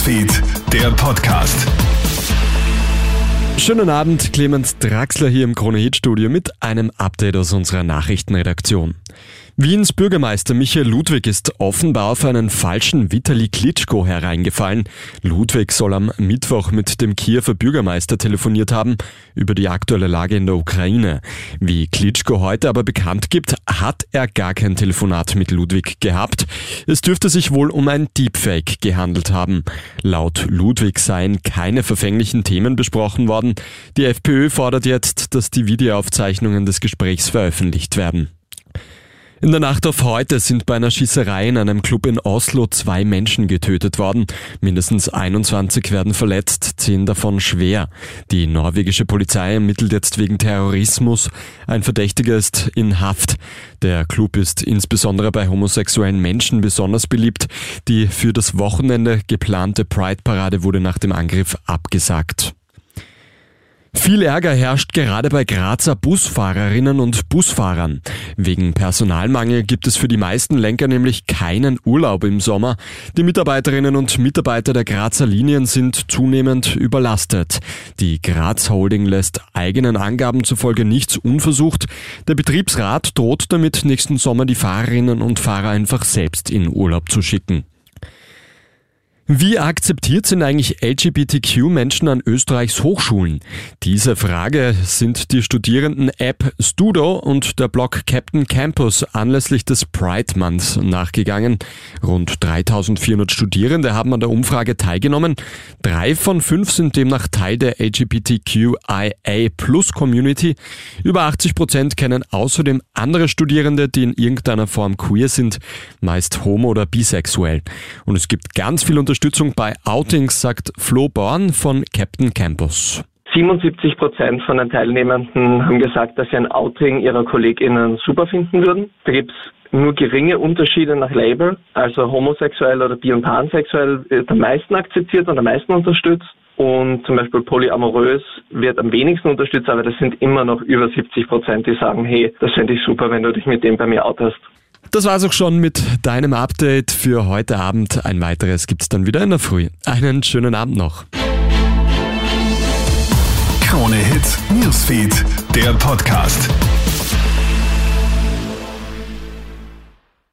Newsfeed, der Podcast. Schönen Abend, Clemens Draxler hier im Krone Hit Studio mit einem Update aus unserer Nachrichtenredaktion. Wiens Bürgermeister Michael Ludwig ist offenbar auf einen falschen Vitali Klitschko hereingefallen. Ludwig soll am Mittwoch mit dem Kiewer Bürgermeister telefoniert haben über die aktuelle Lage in der Ukraine. Wie Klitschko heute aber bekannt gibt, hat er gar kein Telefonat mit Ludwig gehabt. Es dürfte sich wohl um ein Deepfake gehandelt haben. Laut Ludwig seien keine verfänglichen Themen besprochen worden. Die FPÖ fordert jetzt, dass die Videoaufzeichnungen des Gesprächs veröffentlicht werden. In der Nacht auf heute sind bei einer Schießerei in einem Club in Oslo zwei Menschen getötet worden. Mindestens 21 werden verletzt, zehn davon schwer. Die norwegische Polizei ermittelt jetzt wegen Terrorismus. Ein Verdächtiger ist in Haft. Der Club ist insbesondere bei homosexuellen Menschen besonders beliebt. Die für das Wochenende geplante Pride-Parade wurde nach dem Angriff abgesagt. Viel Ärger herrscht gerade bei Grazer Busfahrerinnen und Busfahrern. Wegen Personalmangel gibt es für die meisten Lenker nämlich keinen Urlaub im Sommer. Die Mitarbeiterinnen und Mitarbeiter der Grazer Linien sind zunehmend überlastet. Die Graz Holding lässt eigenen Angaben zufolge nichts unversucht. Der Betriebsrat droht damit, nächsten Sommer die Fahrerinnen und Fahrer einfach selbst in Urlaub zu schicken. Wie akzeptiert sind eigentlich LGBTQ-Menschen an Österreichs Hochschulen? Diese Frage sind die Studierenden-App Studo und der Blog Captain Campus anlässlich des Pride Months nachgegangen. Rund 3400 Studierende haben an der Umfrage teilgenommen. Drei von fünf sind demnach Teil der LGBTQIA Plus Community. Über 80 Prozent kennen außerdem andere Studierende, die in irgendeiner Form queer sind, meist homo- oder bisexuell. Und es gibt ganz viel Unterstützung Unterstützung bei Outings, sagt Flo Born von Captain Campus. 77 Prozent von den Teilnehmenden haben gesagt, dass sie ein Outing ihrer KollegInnen super finden würden. Da gibt es nur geringe Unterschiede nach Label. Also homosexuell oder bi- und pansexuell wird am meisten akzeptiert und am meisten unterstützt. Und zum Beispiel polyamorös wird am wenigsten unterstützt, aber das sind immer noch über 70 Prozent, die sagen, hey, das fände ich super, wenn du dich mit dem bei mir outest. Das war's auch schon mit deinem Update für heute Abend. Ein weiteres gibt's dann wieder in der Früh. Einen schönen Abend noch. Krone Hits, Newsfeed, der Podcast.